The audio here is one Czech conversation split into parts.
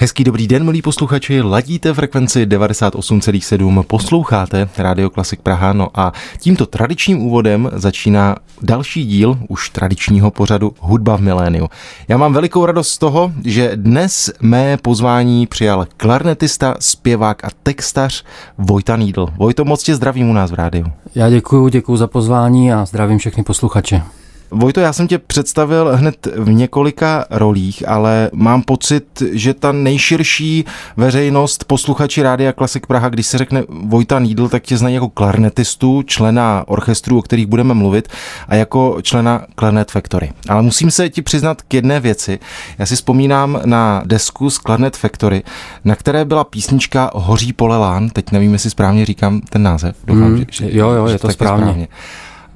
Hezký dobrý den, milí posluchači, ladíte frekvenci 98,7, posloucháte Radio Klasik Praha, no a tímto tradičním úvodem začíná další díl už tradičního pořadu Hudba v miléniu. Já mám velikou radost z toho, že dnes mé pozvání přijal klarnetista, zpěvák a textař Vojta Nídl. Vojto, moc tě zdravím u nás v rádiu. Já děkuji, děkuji za pozvání a zdravím všechny posluchače. Vojto, já jsem tě představil hned v několika rolích, ale mám pocit, že ta nejširší veřejnost, posluchači Rádia Klasik Praha, když se řekne Vojta Nídl, tak tě znají jako klarnetistu, člena orchestru, o kterých budeme mluvit, a jako člena Clarnet Factory. Ale musím se ti přiznat k jedné věci. Já si vzpomínám na desku z Clarnet Factory, na které byla písnička Hoří polelán, teď nevím, jestli správně říkám ten název. Doufám, mm, že, jo, jo, že je to správně. správně.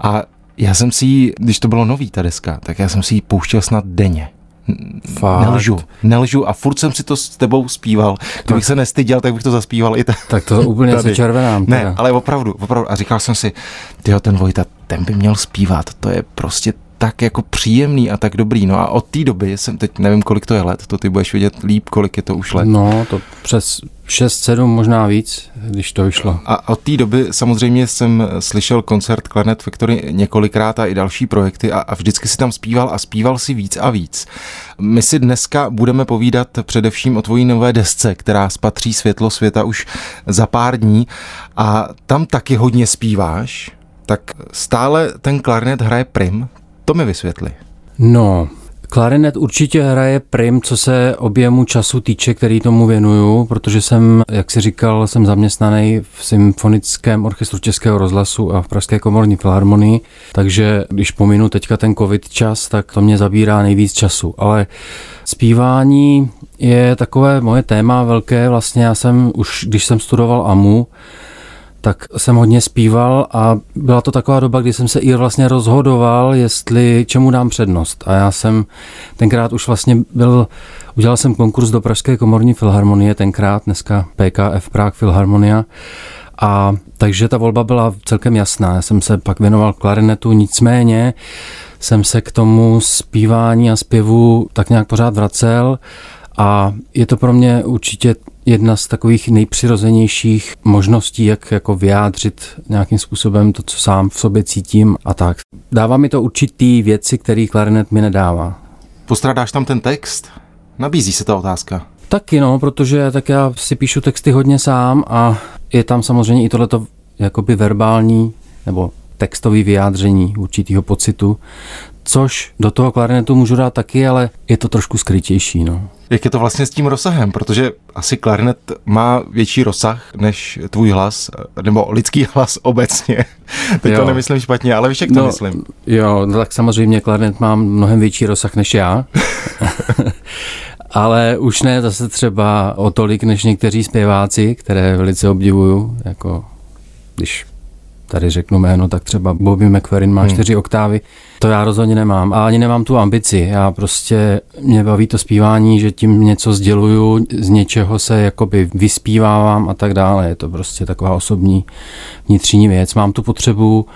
A já jsem si ji, když to bylo nový ta deska, tak já jsem si ji pouštěl snad denně. Fakt. Nelžu, nelžu a furt jsem si to s tebou zpíval. Kdybych tak, se nestyděl, tak bych to zaspíval i t- Tak to úplně se červenám. Ne, ale opravdu, opravdu. A říkal jsem si, tyjo, ten Vojta, ten by měl zpívat. To je prostě tak jako příjemný a tak dobrý. No a od té doby jsem teď nevím, kolik to je let, to ty budeš vědět líp, kolik je to už let. No, to přes 6-7, možná víc, když to vyšlo. A od té doby samozřejmě jsem slyšel koncert Clanet Factory několikrát a i další projekty a, a vždycky si tam zpíval a zpíval si víc a víc. My si dneska budeme povídat především o tvojí nové desce, která spatří světlo světa už za pár dní a tam taky hodně zpíváš. Tak stále ten klarnet hraje prim, to mi vysvětli. No, Klarinet určitě hraje prim, co se objemu času týče, který tomu věnuju, protože jsem, jak si říkal, jsem zaměstnaný v Symfonickém orchestru Českého rozhlasu a v Pražské komorní filharmonii, takže když pominu teďka ten covid čas, tak to mě zabírá nejvíc času. Ale zpívání je takové moje téma velké, vlastně já jsem už, když jsem studoval AMU, tak jsem hodně zpíval a byla to taková doba, kdy jsem se i vlastně rozhodoval, jestli čemu dám přednost. A já jsem tenkrát už vlastně byl, udělal jsem konkurs do Pražské komorní filharmonie, tenkrát dneska PKF Prague Filharmonia. A takže ta volba byla celkem jasná. Já jsem se pak věnoval klarinetu, nicméně jsem se k tomu zpívání a zpěvu tak nějak pořád vracel a je to pro mě určitě jedna z takových nejpřirozenějších možností, jak jako vyjádřit nějakým způsobem to, co sám v sobě cítím a tak. Dává mi to určitý věci, který klarinet mi nedává. Postrádáš tam ten text? Nabízí se ta otázka. Taky no, protože tak já si píšu texty hodně sám a je tam samozřejmě i tohleto jakoby verbální nebo textový vyjádření určitého pocitu, což do toho klarinetu můžu dát taky, ale je to trošku skrytější. No. Jak je to vlastně s tím rozsahem? Protože asi klarinet má větší rozsah než tvůj hlas, nebo lidský hlas obecně. Teď jo. to nemyslím špatně, ale víš, jak to no, myslím. Jo, no tak samozřejmě klarinet má mnohem větší rozsah než já. ale už ne zase třeba o tolik než někteří zpěváci, které velice obdivuju, jako když tady řeknu jméno, tak třeba Bobby McFerrin má hmm. čtyři oktávy. To já rozhodně nemám. A ani nemám tu ambici. Já prostě, mě baví to zpívání, že tím něco sděluju, z něčeho se jakoby vyspívávám a tak dále. Je to prostě taková osobní vnitřní věc. Mám tu potřebu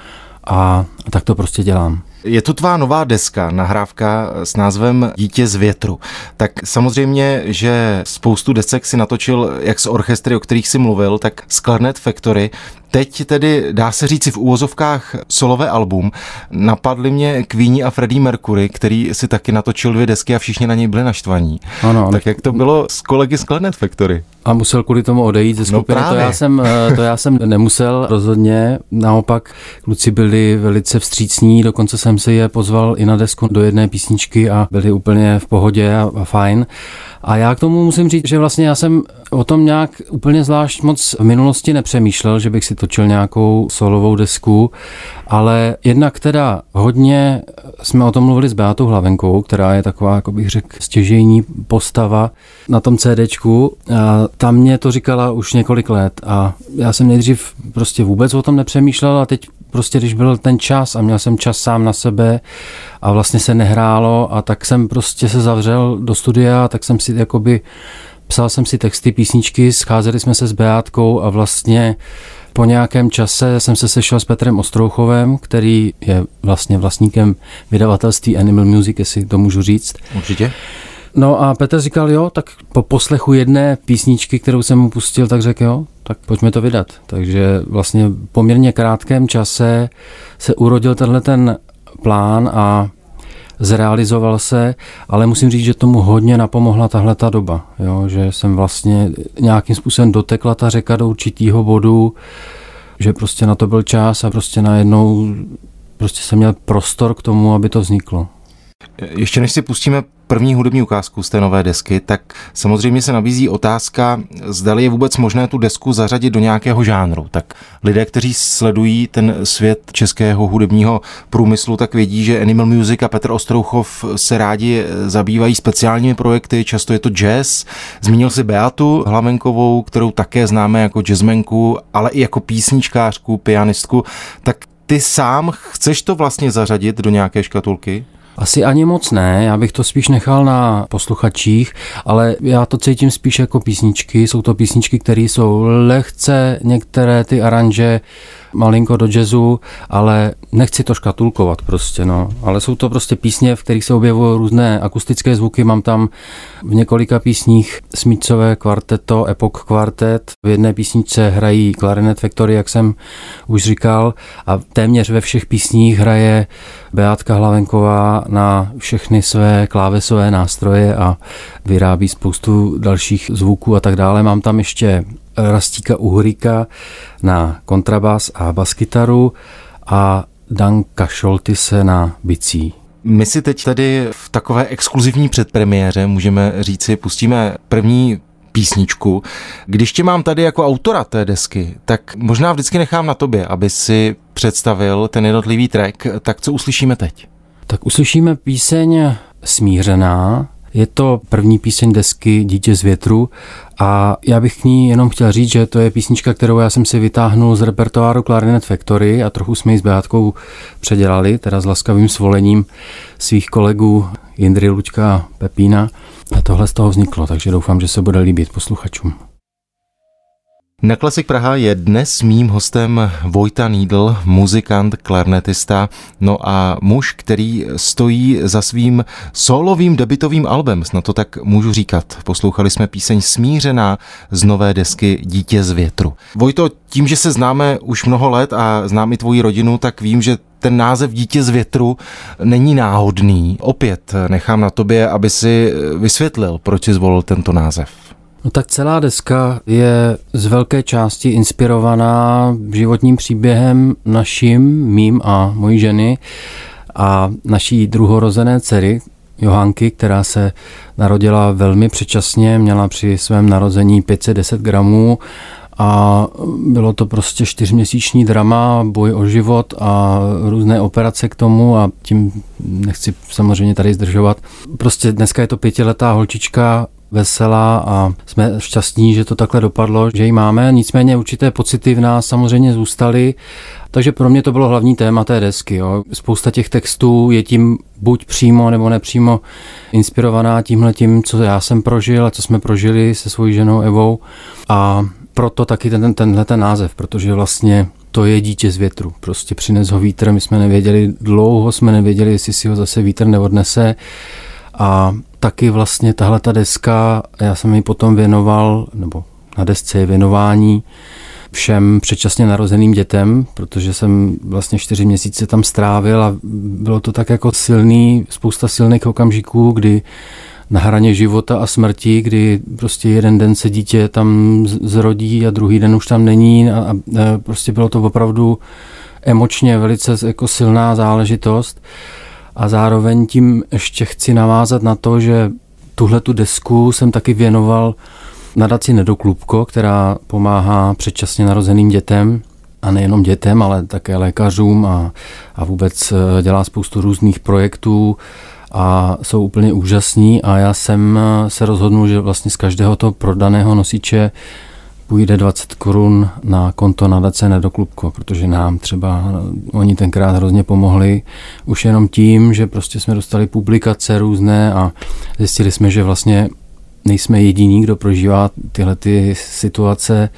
a, a tak to prostě dělám. Je to tvá nová deska, nahrávka s názvem Dítě z větru. Tak samozřejmě, že spoustu desek si natočil jak z orchestry, o kterých si mluvil, tak z Clarnet Factory. Teď tedy dá se říci v úvozovkách solové album. Napadly mě Queenie a Freddie Mercury, který si taky natočil dvě desky a všichni na něj byli naštvaní. Ano, tak jak to bylo s kolegy z Clarnet Factory? A musel kvůli tomu odejít ze no skupiny. No to, já jsem, eh, to já jsem nemusel rozhodně. Naopak kluci byli velice vstřícní, dokonce jsem si je pozval i na desku do jedné písničky a byli úplně v pohodě a, a fajn. A já k tomu musím říct, že vlastně já jsem o tom nějak úplně zvlášť moc v minulosti nepřemýšlel, že bych si točil nějakou solovou desku, ale jednak teda hodně jsme o tom mluvili s Beatou Hlavenkou, která je taková, jako bych řekl, stěžejní postava na tom CDčku. A ta mě to říkala už několik let a já jsem nejdřív prostě vůbec o tom nepřemýšlel a teď prostě, když byl ten čas a měl jsem čas sám na sebe a vlastně se nehrálo a tak jsem prostě se zavřel do studia, tak jsem si jakoby psal jsem si texty, písničky, scházeli jsme se s Beátkou a vlastně po nějakém čase jsem se sešel s Petrem Ostrouchovem, který je vlastně vlastníkem vydavatelství Animal Music, jestli to můžu říct. Určitě. No a Petr říkal, jo, tak po poslechu jedné písničky, kterou jsem mu pustil, tak řekl, jo, tak pojďme to vydat. Takže vlastně v poměrně krátkém čase se urodil tenhle ten plán a zrealizoval se, ale musím říct, že tomu hodně napomohla tahle ta doba, jo, že jsem vlastně nějakým způsobem dotekla ta řeka do určitýho bodu, že prostě na to byl čas a prostě najednou prostě jsem měl prostor k tomu, aby to vzniklo. Ještě než si pustíme první hudební ukázku z té nové desky, tak samozřejmě se nabízí otázka, zdali je vůbec možné tu desku zařadit do nějakého žánru. Tak lidé, kteří sledují ten svět českého hudebního průmyslu, tak vědí, že Animal Music a Petr Ostrouchov se rádi zabývají speciálními projekty, často je to jazz. Zmínil si Beatu Hlavenkovou, kterou také známe jako jazzmenku, ale i jako písničkářku, pianistku. Tak ty sám chceš to vlastně zařadit do nějaké škatulky? Asi ani moc ne, já bych to spíš nechal na posluchačích, ale já to cítím spíš jako písničky. Jsou to písničky, které jsou lehce, některé ty aranže malinko do jazzu, ale nechci to škatulkovat prostě, no. Ale jsou to prostě písně, v kterých se objevují různé akustické zvuky. Mám tam v několika písních smícové kvarteto, Epoch kvartet. V jedné písničce hrají Clarinet Factory, jak jsem už říkal, a téměř ve všech písních hraje Beátka Hlavenková na všechny své klávesové nástroje a vyrábí spoustu dalších zvuků a tak dále. Mám tam ještě Rastíka Uhrika na kontrabas a baskytaru a Danka Šoltise na bicí. My si teď tady v takové exkluzivní předpremiéře můžeme říci, pustíme první písničku. Když tě mám tady jako autora té desky, tak možná vždycky nechám na tobě, aby si představil ten jednotlivý track. Tak co uslyšíme teď? Tak uslyšíme píseň Smířená, je to první píseň desky Dítě z větru a já bych k ní jenom chtěl říct, že to je písnička, kterou já jsem si vytáhnul z repertoáru Clarinet Factory a trochu jsme ji s Beátkou předělali, teda s laskavým svolením svých kolegů Jindry, Luďka a Pepína. A tohle z toho vzniklo, takže doufám, že se bude líbit posluchačům. Na Klasik Praha je dnes mým hostem Vojta Nídl, muzikant, klarnetista, no a muž, který stojí za svým solovým debitovým albem, snad to tak můžu říkat. Poslouchali jsme píseň Smířená z nové desky Dítě z větru. Vojto, tím, že se známe už mnoho let a znám i tvoji rodinu, tak vím, že ten název Dítě z větru není náhodný. Opět nechám na tobě, aby si vysvětlil, proč jsi zvolil tento název. No tak celá deska je z velké části inspirovaná životním příběhem naším, mým a mojí ženy a naší druhorozené dcery, Johanky, která se narodila velmi předčasně, měla při svém narození 510 gramů a bylo to prostě čtyřměsíční drama, boj o život a různé operace k tomu a tím nechci samozřejmě tady zdržovat. Prostě dneska je to pětiletá holčička, veselá a jsme šťastní, že to takhle dopadlo, že ji máme. Nicméně určité pocity v nás samozřejmě zůstaly, takže pro mě to bylo hlavní téma té desky. Jo. Spousta těch textů je tím buď přímo nebo nepřímo inspirovaná tímhle tím, co já jsem prožil a co jsme prožili se svojí ženou Evou. A proto taky ten, tenhle ten název, protože vlastně to je dítě z větru. Prostě přines ho vítr, my jsme nevěděli, dlouho jsme nevěděli, jestli si ho zase vítr neodnese. A taky vlastně tahle ta deska, já jsem ji potom věnoval, nebo na desce je věnování všem předčasně narozeným dětem, protože jsem vlastně čtyři měsíce tam strávil a bylo to tak jako silný, spousta silných okamžiků, kdy na hraně života a smrti, kdy prostě jeden den se dítě tam zrodí a druhý den už tam není a, a prostě bylo to opravdu emočně velice jako silná záležitost. A zároveň tím ještě chci navázat na to, že tuhle tu desku jsem taky věnoval nadaci Nedoklubko, která pomáhá předčasně narozeným dětem a nejenom dětem, ale také lékařům a, a vůbec eh, dělá spoustu různých projektů a jsou úplně úžasní. A já jsem eh, se rozhodnul, že vlastně z každého toho prodaného nosiče půjde 20 korun na konto nadace Nedoklubko, protože nám třeba oni tenkrát hrozně pomohli už jenom tím, že prostě jsme dostali publikace různé a zjistili jsme, že vlastně nejsme jediní, kdo prožívá tyhle ty situace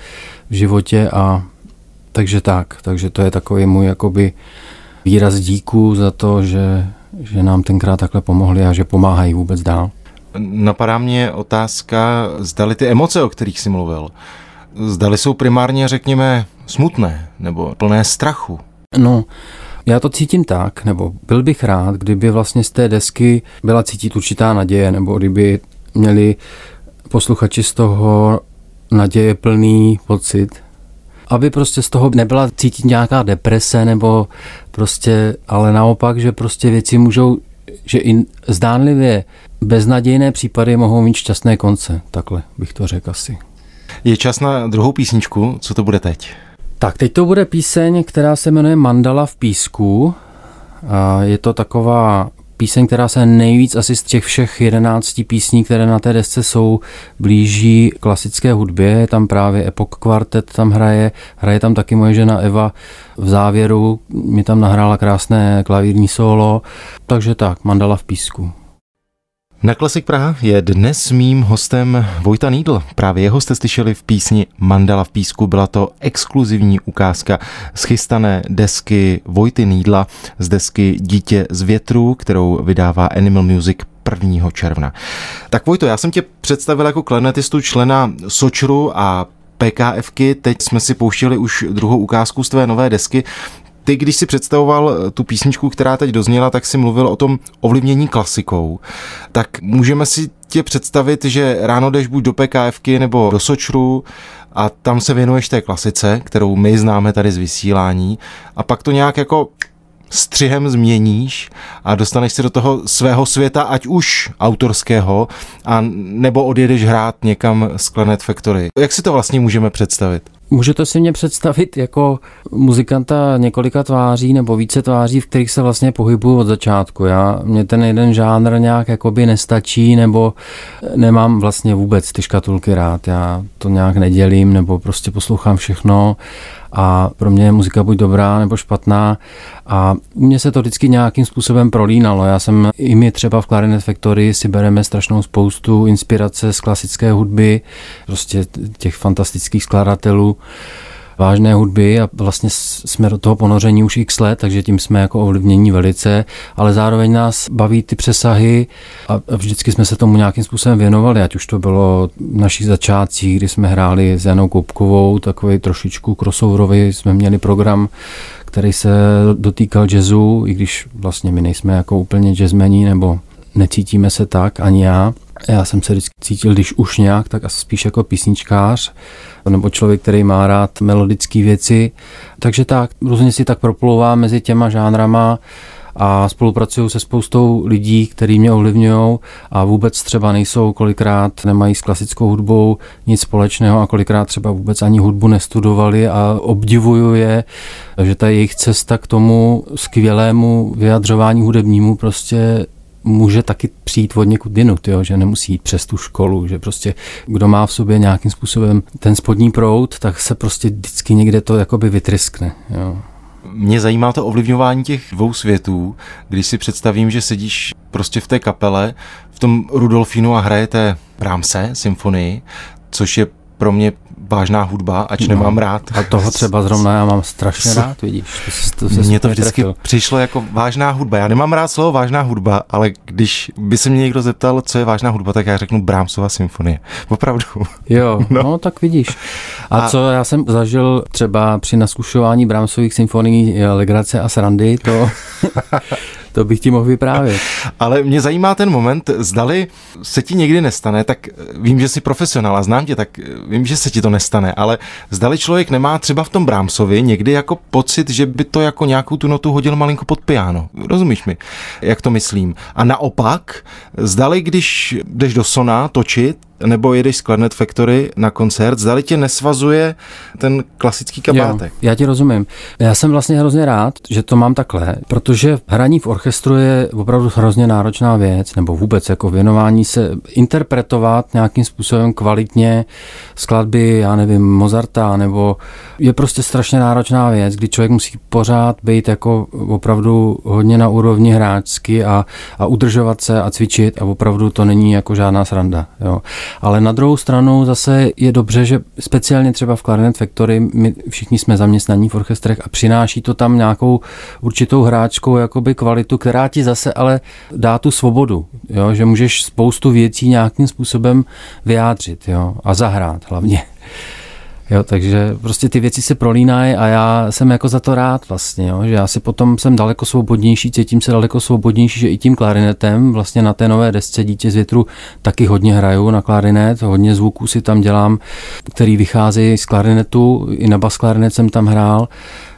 v životě a Takže tak, takže to je takový můj jakoby výraz díku za to, že, že nám tenkrát takhle pomohli a že pomáhají vůbec dál. Napadá mě otázka, zdali ty emoce, o kterých jsi mluvil, zdali jsou primárně, řekněme, smutné nebo plné strachu. No, já to cítím tak, nebo byl bych rád, kdyby vlastně z té desky byla cítit určitá naděje, nebo kdyby měli posluchači z toho naděje plný pocit, aby prostě z toho nebyla cítit nějaká deprese nebo prostě, ale naopak, že prostě věci můžou, že i zdánlivě beznadějné případy mohou mít šťastné konce. Takhle bych to řekl asi. Je čas na druhou písničku, co to bude teď? Tak, teď to bude píseň, která se jmenuje Mandala v písku. Je to taková píseň, která se nejvíc asi z těch všech jedenácti písní, které na té desce jsou, blíží klasické hudbě. Je tam právě Epoch Quartet tam hraje, hraje tam taky moje žena Eva. V závěru mi tam nahrála krásné klavírní solo. Takže tak, Mandala v písku. Na Klasik Praha je dnes mým hostem Vojta Nídl. Právě jeho jste slyšeli v písni Mandala v písku. Byla to exkluzivní ukázka z chystané desky Vojty Nídla z desky Dítě z větru, kterou vydává Animal Music 1. června. Tak Vojto, já jsem tě představil jako klenetistu člena Sočru a PKFky, teď jsme si pouštěli už druhou ukázku z tvé nové desky. Ty, když si představoval eh, tu písničku, která teď dozněla, tak si mluvil o tom ovlivnění klasikou. Tak můžeme si tě představit, že ráno jdeš buď do PKFky nebo do Sočru a tam se věnuješ té klasice, kterou my známe tady z vysílání a pak to nějak jako střihem změníš a dostaneš se do toho svého světa, ať už autorského, a nebo odjedeš hrát někam z Planet Factory. Jak si to vlastně můžeme představit? Můžete si mě představit jako muzikanta několika tváří nebo více tváří, v kterých se vlastně pohybuju od začátku. Já, mě ten jeden žánr nějak jakoby nestačí nebo nemám vlastně vůbec ty škatulky rád. Já to nějak nedělím nebo prostě poslouchám všechno a pro mě je muzika buď dobrá nebo špatná a u mě se to vždycky nějakým způsobem prolínalo. Já jsem, i my třeba v Clarinet Factory si bereme strašnou spoustu inspirace z klasické hudby, prostě těch fantastických skladatelů, vážné hudby a vlastně jsme do toho ponoření už x let, takže tím jsme jako ovlivnění velice, ale zároveň nás baví ty přesahy a vždycky jsme se tomu nějakým způsobem věnovali, ať už to bylo v našich začátcích, kdy jsme hráli s Janou Koupkovou, takový trošičku crossoverový, jsme měli program, který se dotýkal jazzu, i když vlastně my nejsme jako úplně jazzmení nebo necítíme se tak, ani já. Já jsem se vždycky cítil, když už nějak, tak asi spíš jako písničkář nebo člověk, který má rád melodické věci. Takže tak, různě si tak proplouvám mezi těma žánrama a spolupracuju se spoustou lidí, kteří mě ovlivňují a vůbec třeba nejsou, kolikrát nemají s klasickou hudbou nic společného a kolikrát třeba vůbec ani hudbu nestudovali a obdivuju je, že ta jejich cesta k tomu skvělému vyjadřování hudebnímu prostě může taky přijít od někud jinut, jo? že nemusí jít přes tu školu, že prostě kdo má v sobě nějakým způsobem ten spodní proud, tak se prostě vždycky někde to jakoby vytryskne. Jo? Mě zajímá to ovlivňování těch dvou světů, když si představím, že sedíš prostě v té kapele, v tom Rudolfínu a hrajete Brahmse, symfonii, což je pro mě vážná hudba, ač no, nemám rád. A toho třeba zrovna já mám strašně rád, vidíš. To, to Mně to vždycky trefil. přišlo jako vážná hudba. Já nemám rád slovo vážná hudba, ale když by se mě někdo zeptal, co je vážná hudba, tak já řeknu Brahmsova symfonie. Opravdu. Jo, no. no tak vidíš. A, a co já jsem zažil třeba při naskušování Brahmsových symfonií Legrace a Srandy, to To bych ti mohl vyprávět. Ale mě zajímá ten moment, zdali se ti někdy nestane, tak vím, že jsi profesionál a znám tě, tak vím, že se ti to nestane, ale zdali člověk nemá třeba v tom Brámsovi někdy jako pocit, že by to jako nějakou tu notu hodil malinko pod piano. Rozumíš mi, jak to myslím? A naopak, zdali když jdeš do Sona točit, nebo jedeš z Clarnet Factory na koncert, zdali tě nesvazuje ten klasický kabátek. Jo, já ti rozumím. Já jsem vlastně hrozně rád, že to mám takhle, protože hraní v orchestru je opravdu hrozně náročná věc, nebo vůbec jako věnování se, interpretovat nějakým způsobem kvalitně skladby, já nevím, Mozarta, nebo je prostě strašně náročná věc, kdy člověk musí pořád být jako opravdu hodně na úrovni hráčsky a, a udržovat se a cvičit a opravdu to není jako žádná sranda. Jo. Ale na druhou stranu zase je dobře, že speciálně třeba v Clarinet Factory my všichni jsme zaměstnaní v orchestrech a přináší to tam nějakou určitou hráčkou jakoby kvalitu, která ti zase ale dá tu svobodu, jo? že můžeš spoustu věcí nějakým způsobem vyjádřit jo? a zahrát hlavně. Jo, takže prostě ty věci se prolínají a já jsem jako za to rád vlastně, jo, že já si potom jsem daleko svobodnější, cítím se daleko svobodnější, že i tím klarinetem vlastně na té nové desce Dítě z větru taky hodně hraju na klarinet, hodně zvuků si tam dělám, který vychází z klarinetu, i na bas klarinet jsem tam hrál,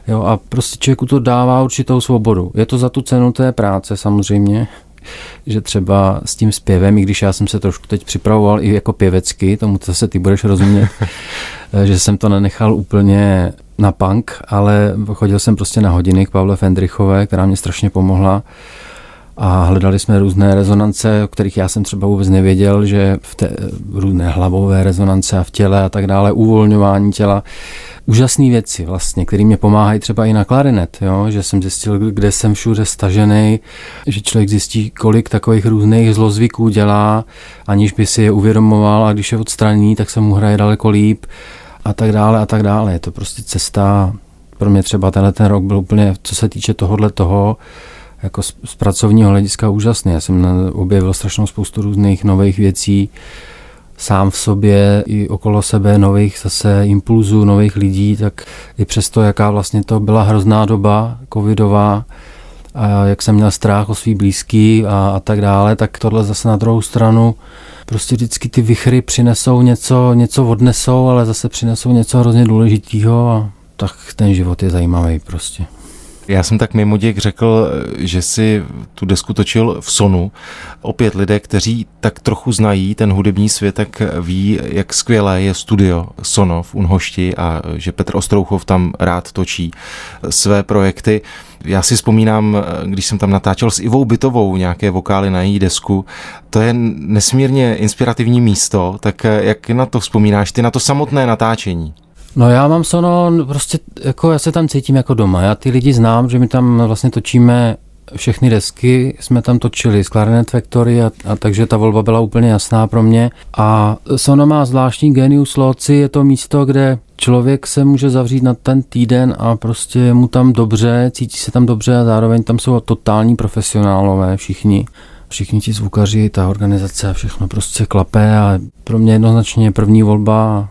jo, a prostě člověku to dává určitou svobodu. Je to za tu cenu té práce samozřejmě, že třeba s tím zpěvem, i když já jsem se trošku teď připravoval i jako pěvecky, tomu se ty budeš rozumět, že jsem to nenechal úplně na punk, ale chodil jsem prostě na hodiny k Pavle Fendrichové, která mě strašně pomohla a hledali jsme různé rezonance, o kterých já jsem třeba vůbec nevěděl, že v té různé hlavové rezonance a v těle a tak dále, uvolňování těla, úžasné věci vlastně, které mě pomáhají třeba i na klarinet, jo? že jsem zjistil, kde jsem všude stažený, že člověk zjistí, kolik takových různých zlozvyků dělá, aniž by si je uvědomoval a když je odstraní, tak se mu hraje daleko líp a tak dále a tak dále. Je to prostě cesta, pro mě třeba tenhle ten rok byl úplně, co se týče tohohle toho, jako z, z pracovního hlediska úžasný. Já jsem objevil strašnou spoustu různých nových věcí, sám v sobě i okolo sebe nových zase impulzů, nových lidí, tak i přesto, jaká vlastně to byla hrozná doba covidová, a jak jsem měl strach o svý blízký a, a tak dále, tak tohle zase na druhou stranu prostě vždycky ty vychry přinesou něco, něco odnesou, ale zase přinesou něco hrozně důležitého a tak ten život je zajímavý prostě. Já jsem tak mimo děk řekl, že si tu desku točil v Sonu. Opět lidé, kteří tak trochu znají ten hudební svět, tak ví, jak skvělé je studio Sono v Unhošti a že Petr Ostrouchov tam rád točí své projekty. Já si vzpomínám, když jsem tam natáčel s Ivou Bytovou nějaké vokály na její desku, to je nesmírně inspirativní místo, tak jak na to vzpomínáš, ty na to samotné natáčení? No já mám sono, prostě jako já se tam cítím jako doma. Já ty lidi znám, že my tam vlastně točíme všechny desky jsme tam točili z Clarinet Factory a, a takže ta volba byla úplně jasná pro mě. A Sono má zvláštní genius loci, je to místo, kde člověk se může zavřít na ten týden a prostě je mu tam dobře, cítí se tam dobře a zároveň tam jsou totální profesionálové všichni. Všichni ti zvukaři, ta organizace a všechno prostě klape a pro mě jednoznačně první volba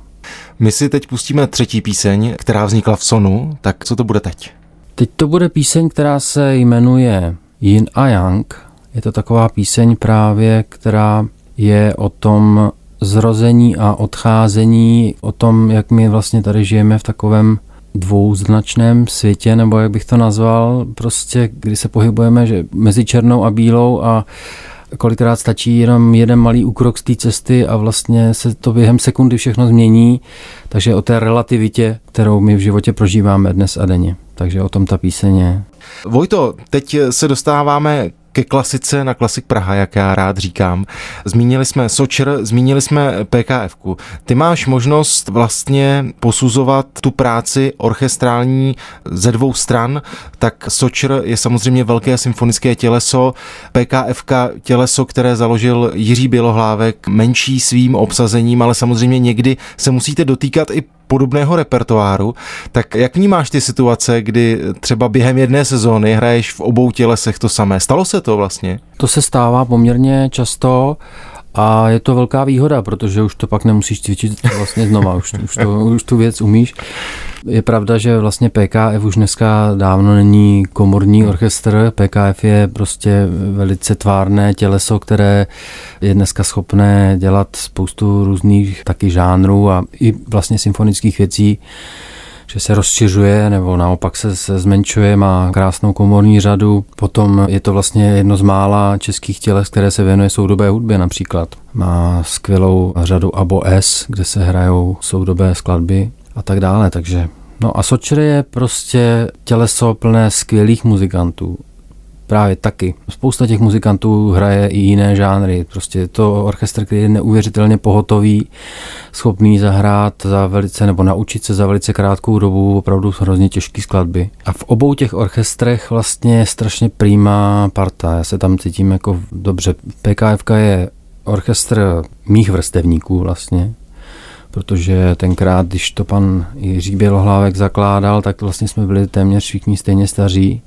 my si teď pustíme třetí píseň, která vznikla v Sonu, tak co to bude teď? Teď to bude píseň, která se jmenuje Yin a Yang. Je to taková píseň právě, která je o tom zrození a odcházení, o tom, jak my vlastně tady žijeme v takovém dvouznačném světě, nebo jak bych to nazval, prostě kdy se pohybujeme že mezi černou a bílou a kolikrát stačí jenom jeden malý úkrok z té cesty a vlastně se to během sekundy všechno změní. Takže o té relativitě, kterou my v životě prožíváme dnes a denně. Takže o tom ta píseň Vojto, teď se dostáváme ke klasice na Klasik Praha, jak já rád říkám. Zmínili jsme Sočer, zmínili jsme PKF. Ty máš možnost vlastně posuzovat tu práci orchestrální ze dvou stran, tak Sočer je samozřejmě velké symfonické těleso, PKF těleso, které založil Jiří Bělohlávek, menší svým obsazením, ale samozřejmě někdy se musíte dotýkat i podobného repertoáru, tak jak vnímáš ty situace, kdy třeba během jedné sezóny hraješ v obou tělesech to samé? Stalo se to vlastně? To se stává poměrně často a je to velká výhoda, protože už to pak nemusíš cvičit vlastně znova, už, už, to, už tu věc umíš. Je pravda, že vlastně PKF už dneska dávno není komorní orchestr. PKF je prostě velice tvárné těleso, které je dneska schopné dělat spoustu různých taky žánrů a i vlastně symfonických věcí že se rozšiřuje nebo naopak se, se zmenšuje, má krásnou komorní řadu. Potom je to vlastně jedno z mála českých těles, které se věnuje soudobé hudbě například. Má skvělou řadu Abo S, kde se hrajou soudobé skladby a tak dále, takže No a Sočer je prostě těleso plné skvělých muzikantů právě taky. Spousta těch muzikantů hraje i jiné žánry. Prostě je to orchestr, který je neuvěřitelně pohotový, schopný zahrát za velice, nebo naučit se za velice krátkou dobu opravdu hrozně těžké skladby. A v obou těch orchestrech vlastně je strašně přímá parta. Já se tam cítím jako dobře. PKF je orchestr mých vrstevníků vlastně, protože tenkrát, když to pan Jiří Bělohlávek zakládal, tak vlastně jsme byli téměř všichni stejně staří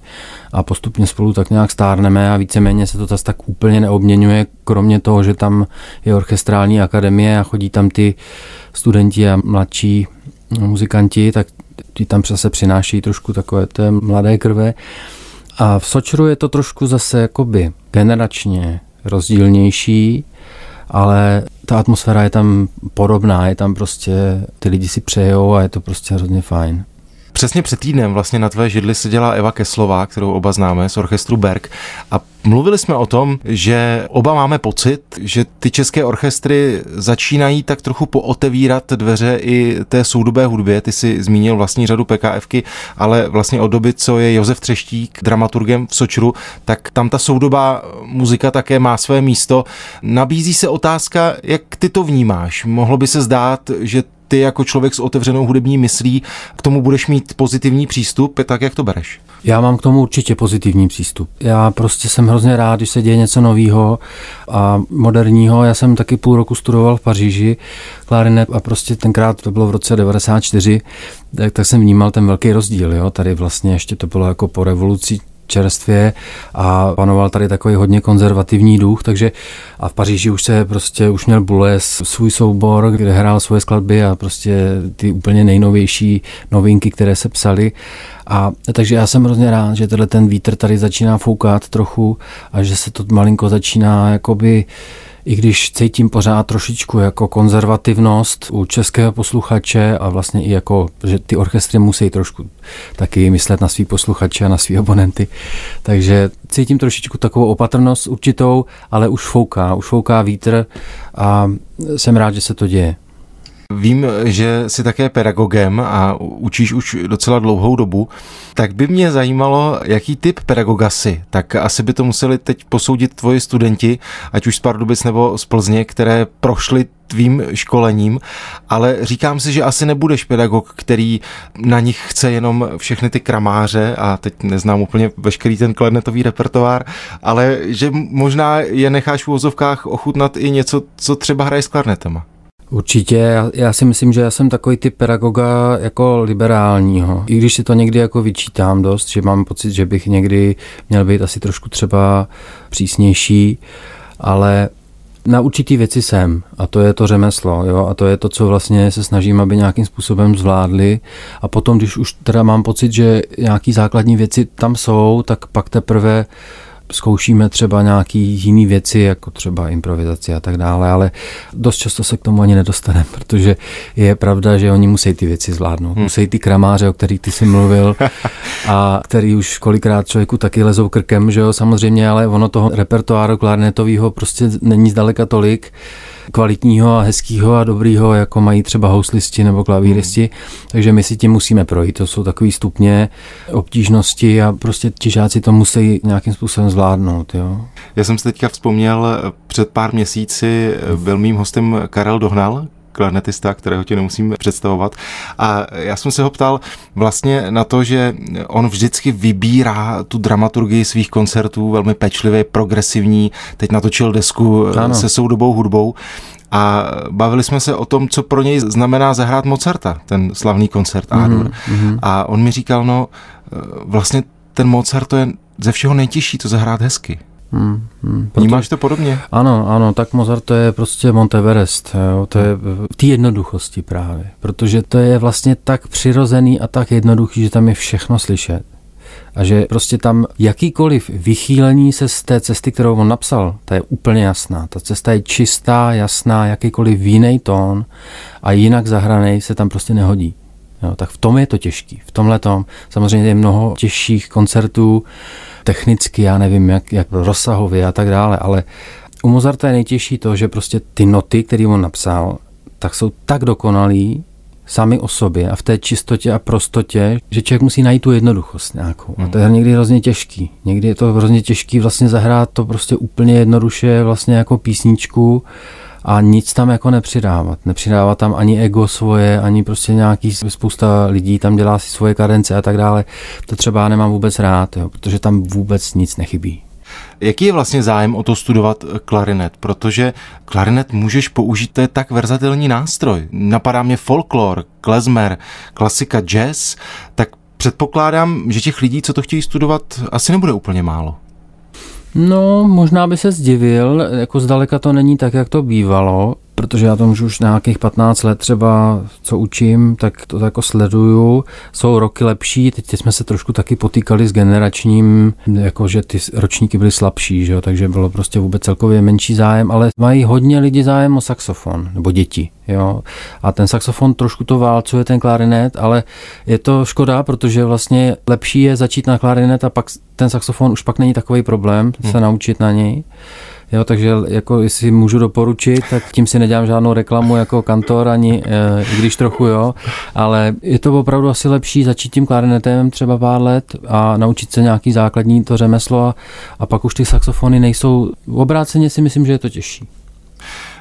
a postupně spolu tak nějak stárneme a víceméně se to zase tak úplně neobměňuje, kromě toho, že tam je orchestrální akademie a chodí tam ty studenti a mladší muzikanti, tak ti tam zase přináší trošku takové té mladé krve. A v Sočru je to trošku zase jakoby generačně rozdílnější, ale ta atmosféra je tam podobná, je tam prostě, ty lidi si přejou a je to prostě hrozně fajn. Přesně před týdnem vlastně na tvé židli seděla Eva Keslová, kterou oba známe z orchestru Berg a mluvili jsme o tom, že oba máme pocit, že ty české orchestry začínají tak trochu pootevírat dveře i té soudobé hudbě. Ty si zmínil vlastní řadu PKFky, ale vlastně od doby, co je Josef Třeštík dramaturgem v Sočru, tak tam ta soudobá muzika také má své místo. Nabízí se otázka, jak ty to vnímáš. Mohlo by se zdát, že ty jako člověk s otevřenou hudební myslí k tomu budeš mít pozitivní přístup, tak jak to bereš? Já mám k tomu určitě pozitivní přístup. Já prostě jsem hrozně rád, když se děje něco nového a moderního. Já jsem taky půl roku studoval v Paříži klarinet a prostě tenkrát to bylo v roce 94, tak, tak jsem vnímal ten velký rozdíl. Jo? Tady vlastně ještě to bylo jako po revoluci čerstvě a panoval tady takový hodně konzervativní duch, takže a v Paříži už se prostě, už měl Bules svůj soubor, kde hrál svoje skladby a prostě ty úplně nejnovější novinky, které se psaly. A takže já jsem hrozně rád, že tenhle ten vítr tady začíná foukat trochu a že se to malinko začíná jakoby i když cítím pořád trošičku jako konzervativnost u českého posluchače a vlastně i jako, že ty orchestry musí trošku taky myslet na svý posluchače a na svý abonenty. Takže cítím trošičku takovou opatrnost určitou, ale už fouká, už fouká vítr a jsem rád, že se to děje. Vím, že jsi také pedagogem a učíš už docela dlouhou dobu, tak by mě zajímalo, jaký typ pedagoga jsi. Tak asi by to museli teď posoudit tvoji studenti, ať už z Pardubic nebo z Plzně, které prošly tvým školením, ale říkám si, že asi nebudeš pedagog, který na nich chce jenom všechny ty kramáře a teď neznám úplně veškerý ten klarnetový repertoár, ale že možná je necháš v úvozovkách ochutnat i něco, co třeba hraje s klarnetama. Určitě, já, já si myslím, že já jsem takový typ pedagoga jako liberálního. I když si to někdy jako vyčítám dost, že mám pocit, že bych někdy měl být asi trošku třeba přísnější, ale na určitý věci jsem a to je to řemeslo jo? a to je to, co vlastně se snažím, aby nějakým způsobem zvládli a potom, když už teda mám pocit, že nějaký základní věci tam jsou, tak pak teprve zkoušíme třeba nějaký jiný věci, jako třeba improvizaci a tak dále, ale dost často se k tomu ani nedostaneme, protože je pravda, že oni musí ty věci zvládnout. Hmm. Musí ty kramáře, o kterých ty jsi mluvil a který už kolikrát člověku taky lezou krkem, že jo, samozřejmě, ale ono toho repertoáru klarnetového prostě není zdaleka tolik, kvalitního a hezkého a dobrýho, jako mají třeba houslisti nebo klavíristi. Hmm. Takže my si tím musíme projít. To jsou takové stupně obtížnosti a prostě ti žáci to musí nějakým způsobem zvládnout. Jo. Já jsem si teďka vzpomněl, před pár měsíci byl mým hostem Karel Dohnal, klarnetista, kterého ti nemusím představovat. A já jsem se ho ptal vlastně na to, že on vždycky vybírá tu dramaturgii svých koncertů velmi pečlivě, progresivní. Teď natočil desku ano. se soudobou hudbou a bavili jsme se o tom, co pro něj znamená zahrát Mozarta, ten slavný koncert mm-hmm. mm-hmm. A on mi říkal, no vlastně ten Mozart to je ze všeho nejtěžší to zahrát hezky. Hmm, hmm, Vnímáš to podobně? Ano, ano, tak Mozart to je prostě Monteverest, jo, to je v té jednoduchosti právě, protože to je vlastně tak přirozený a tak jednoduchý, že tam je všechno slyšet. A že prostě tam jakýkoliv vychýlení se z té cesty, kterou on napsal, ta je úplně jasná. Ta cesta je čistá, jasná, jakýkoliv jiný tón a jinak zahranej se tam prostě nehodí. Jo, tak v tom je to těžký. V tomhle tom samozřejmě je mnoho těžších koncertů, technicky, já nevím, jak, jak rozsahově a tak dále, ale u Mozarta je nejtěžší to, že prostě ty noty, které on napsal, tak jsou tak dokonalý sami o sobě a v té čistotě a prostotě, že člověk musí najít tu jednoduchost nějakou. A to je někdy hrozně těžký. Někdy je to hrozně těžký vlastně zahrát to prostě úplně jednoduše vlastně jako písničku a nic tam jako nepřidávat. Nepřidávat tam ani ego svoje, ani prostě nějaký spousta lidí tam dělá si svoje kadence a tak dále. To třeba nemám vůbec rád, jo, protože tam vůbec nic nechybí. Jaký je vlastně zájem o to studovat klarinet? Protože klarinet můžeš použít, to je tak verzatilní nástroj. Napadá mě folklor, klezmer, klasika, jazz, tak předpokládám, že těch lidí, co to chtějí studovat, asi nebude úplně málo. No, možná by se zdivil, jako zdaleka to není tak, jak to bývalo protože já to můžu už nějakých 15 let třeba, co učím, tak to jako sleduju. Jsou roky lepší, teď jsme se trošku taky potýkali s generačním, jako že ty ročníky byly slabší, že jo, takže bylo prostě vůbec celkově menší zájem, ale mají hodně lidi zájem o saxofon, nebo děti. Jo. A ten saxofon trošku to válcuje ten klarinet, ale je to škoda, protože vlastně lepší je začít na klarinet a pak ten saxofon už pak není takový problém se hmm. naučit na něj. Jo, takže jako jestli můžu doporučit, tak tím si nedělám žádnou reklamu jako kantor, ani e, i když trochu jo, ale je to opravdu asi lepší začít tím klarinetem třeba pár let a naučit se nějaký základní to řemeslo a, a pak už ty saxofony nejsou, obráceně si myslím, že je to těžší.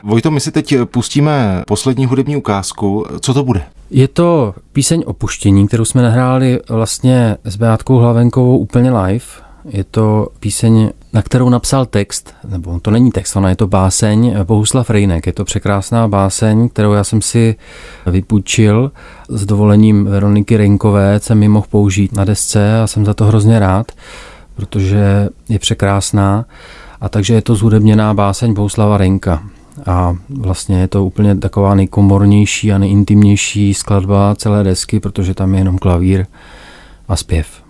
Vojto, my si teď pustíme poslední hudební ukázku. Co to bude? Je to píseň Opuštění, kterou jsme nahráli vlastně s Beátkou Hlavenkovou úplně live. Je to píseň na kterou napsal text, nebo to není text, ona je to báseň Bohuslav Rejnek. Je to překrásná báseň, kterou já jsem si vypůjčil s dovolením Veroniky Rejnkové, jsem mi mohl použít na desce a jsem za to hrozně rád, protože je překrásná. A takže je to zhudebněná báseň Bohuslava Rejnka. A vlastně je to úplně taková nejkomornější a nejintimnější skladba celé desky, protože tam je jenom klavír a zpěv.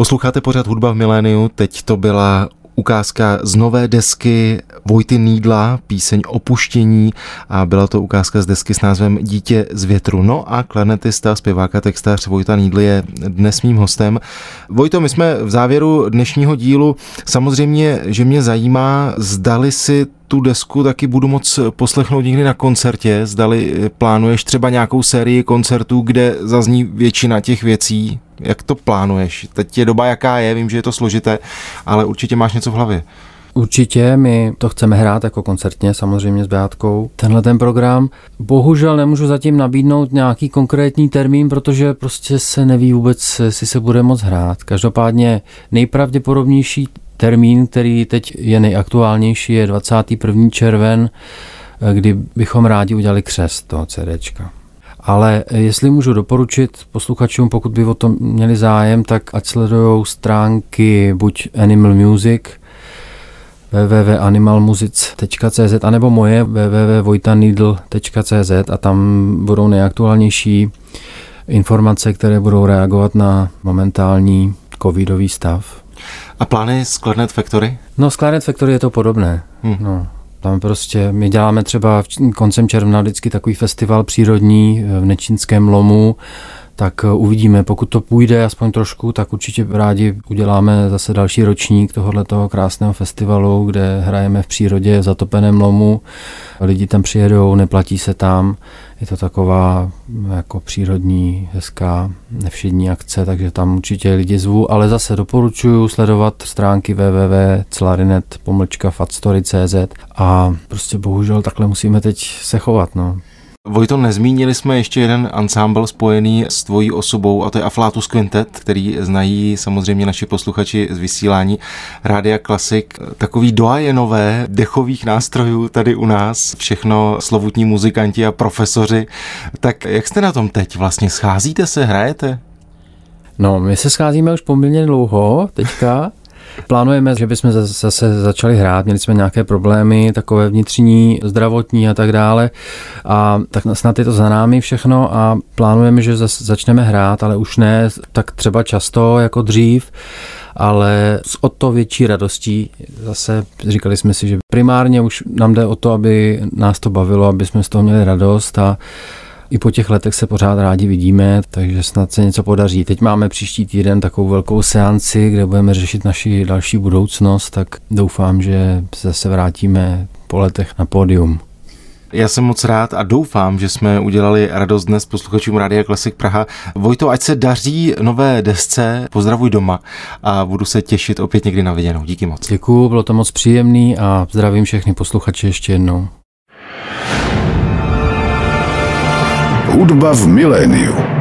Posloucháte pořád hudba v miléniu, teď to byla ukázka z nové desky Vojty Nídla, píseň Opuštění a byla to ukázka z desky s názvem Dítě z větru. No a klarnetista, zpěváka, textář Vojta Nídl je dnes mým hostem. Vojto, my jsme v závěru dnešního dílu. Samozřejmě, že mě zajímá, zdali si tu desku taky budu moc poslechnout někdy na koncertě. Zdali plánuješ třeba nějakou sérii koncertů, kde zazní většina těch věcí, jak to plánuješ? Teď je doba, jaká je, vím, že je to složité, ale určitě máš něco v hlavě. Určitě, my to chceme hrát jako koncertně, samozřejmě s Beátkou. Tenhle ten program. Bohužel nemůžu zatím nabídnout nějaký konkrétní termín, protože prostě se neví vůbec, jestli se bude moc hrát. Každopádně nejpravděpodobnější termín, který teď je nejaktuálnější, je 21. červen, kdy bychom rádi udělali křest toho CDčka. Ale jestli můžu doporučit posluchačům, pokud by o tom měli zájem, tak ať sledují stránky buď Animal Music, www.animalmusic.cz anebo moje www.vojtanidl.cz a tam budou nejaktuálnější informace, které budou reagovat na momentální covidový stav. A plány z Clarnet Factory? No, z Clarnet Factory je to podobné. Hmm. No. Tam prostě, my děláme třeba koncem června vždycky takový festival přírodní v Nečínském lomu, tak eh, uvidíme, pokud to půjde aspoň trošku, tak určitě rádi uděláme zase další ročník tohoto krásného festivalu, kde hrajeme v přírodě v zatopeném lomu. Lidi tam přijedou, neplatí se tam. Je to taková jako přírodní, hezká, nevšední akce, takže tam určitě lidi zvu, ale zase doporučuji sledovat stránky www.clarinet.fatstory.cz a prostě bohužel takhle musíme teď se chovat. No. Vojto, nezmínili jsme ještě jeden ansámbl spojený s tvojí osobou a to je Aflatus Quintet, který znají samozřejmě naši posluchači z vysílání Rádia Klasik. Takový doajenové dechových nástrojů tady u nás, všechno slovutní muzikanti a profesoři. Tak jak jste na tom teď vlastně? Scházíte se, hrajete? No, my se scházíme už poměrně dlouho teďka. Plánujeme, že bychom zase začali hrát, měli jsme nějaké problémy, takové vnitřní, zdravotní a tak dále. A tak snad je to za námi všechno a plánujeme, že zase začneme hrát, ale už ne tak třeba často jako dřív ale s o to větší radostí. Zase říkali jsme si, že primárně už nám jde o to, aby nás to bavilo, aby jsme z toho měli radost a i po těch letech se pořád rádi vidíme, takže snad se něco podaří. Teď máme příští týden takovou velkou seanci, kde budeme řešit naši další budoucnost, tak doufám, že se zase vrátíme po letech na pódium. Já jsem moc rád a doufám, že jsme udělali radost dnes posluchačům Rádia Klasik Praha. Vojto, ať se daří nové desce, pozdravuj doma a budu se těšit opět někdy na viděnou. Díky moc. Děkuju, bylo to moc příjemný a zdravím všechny posluchače ještě jednou. Hudba v miléniu.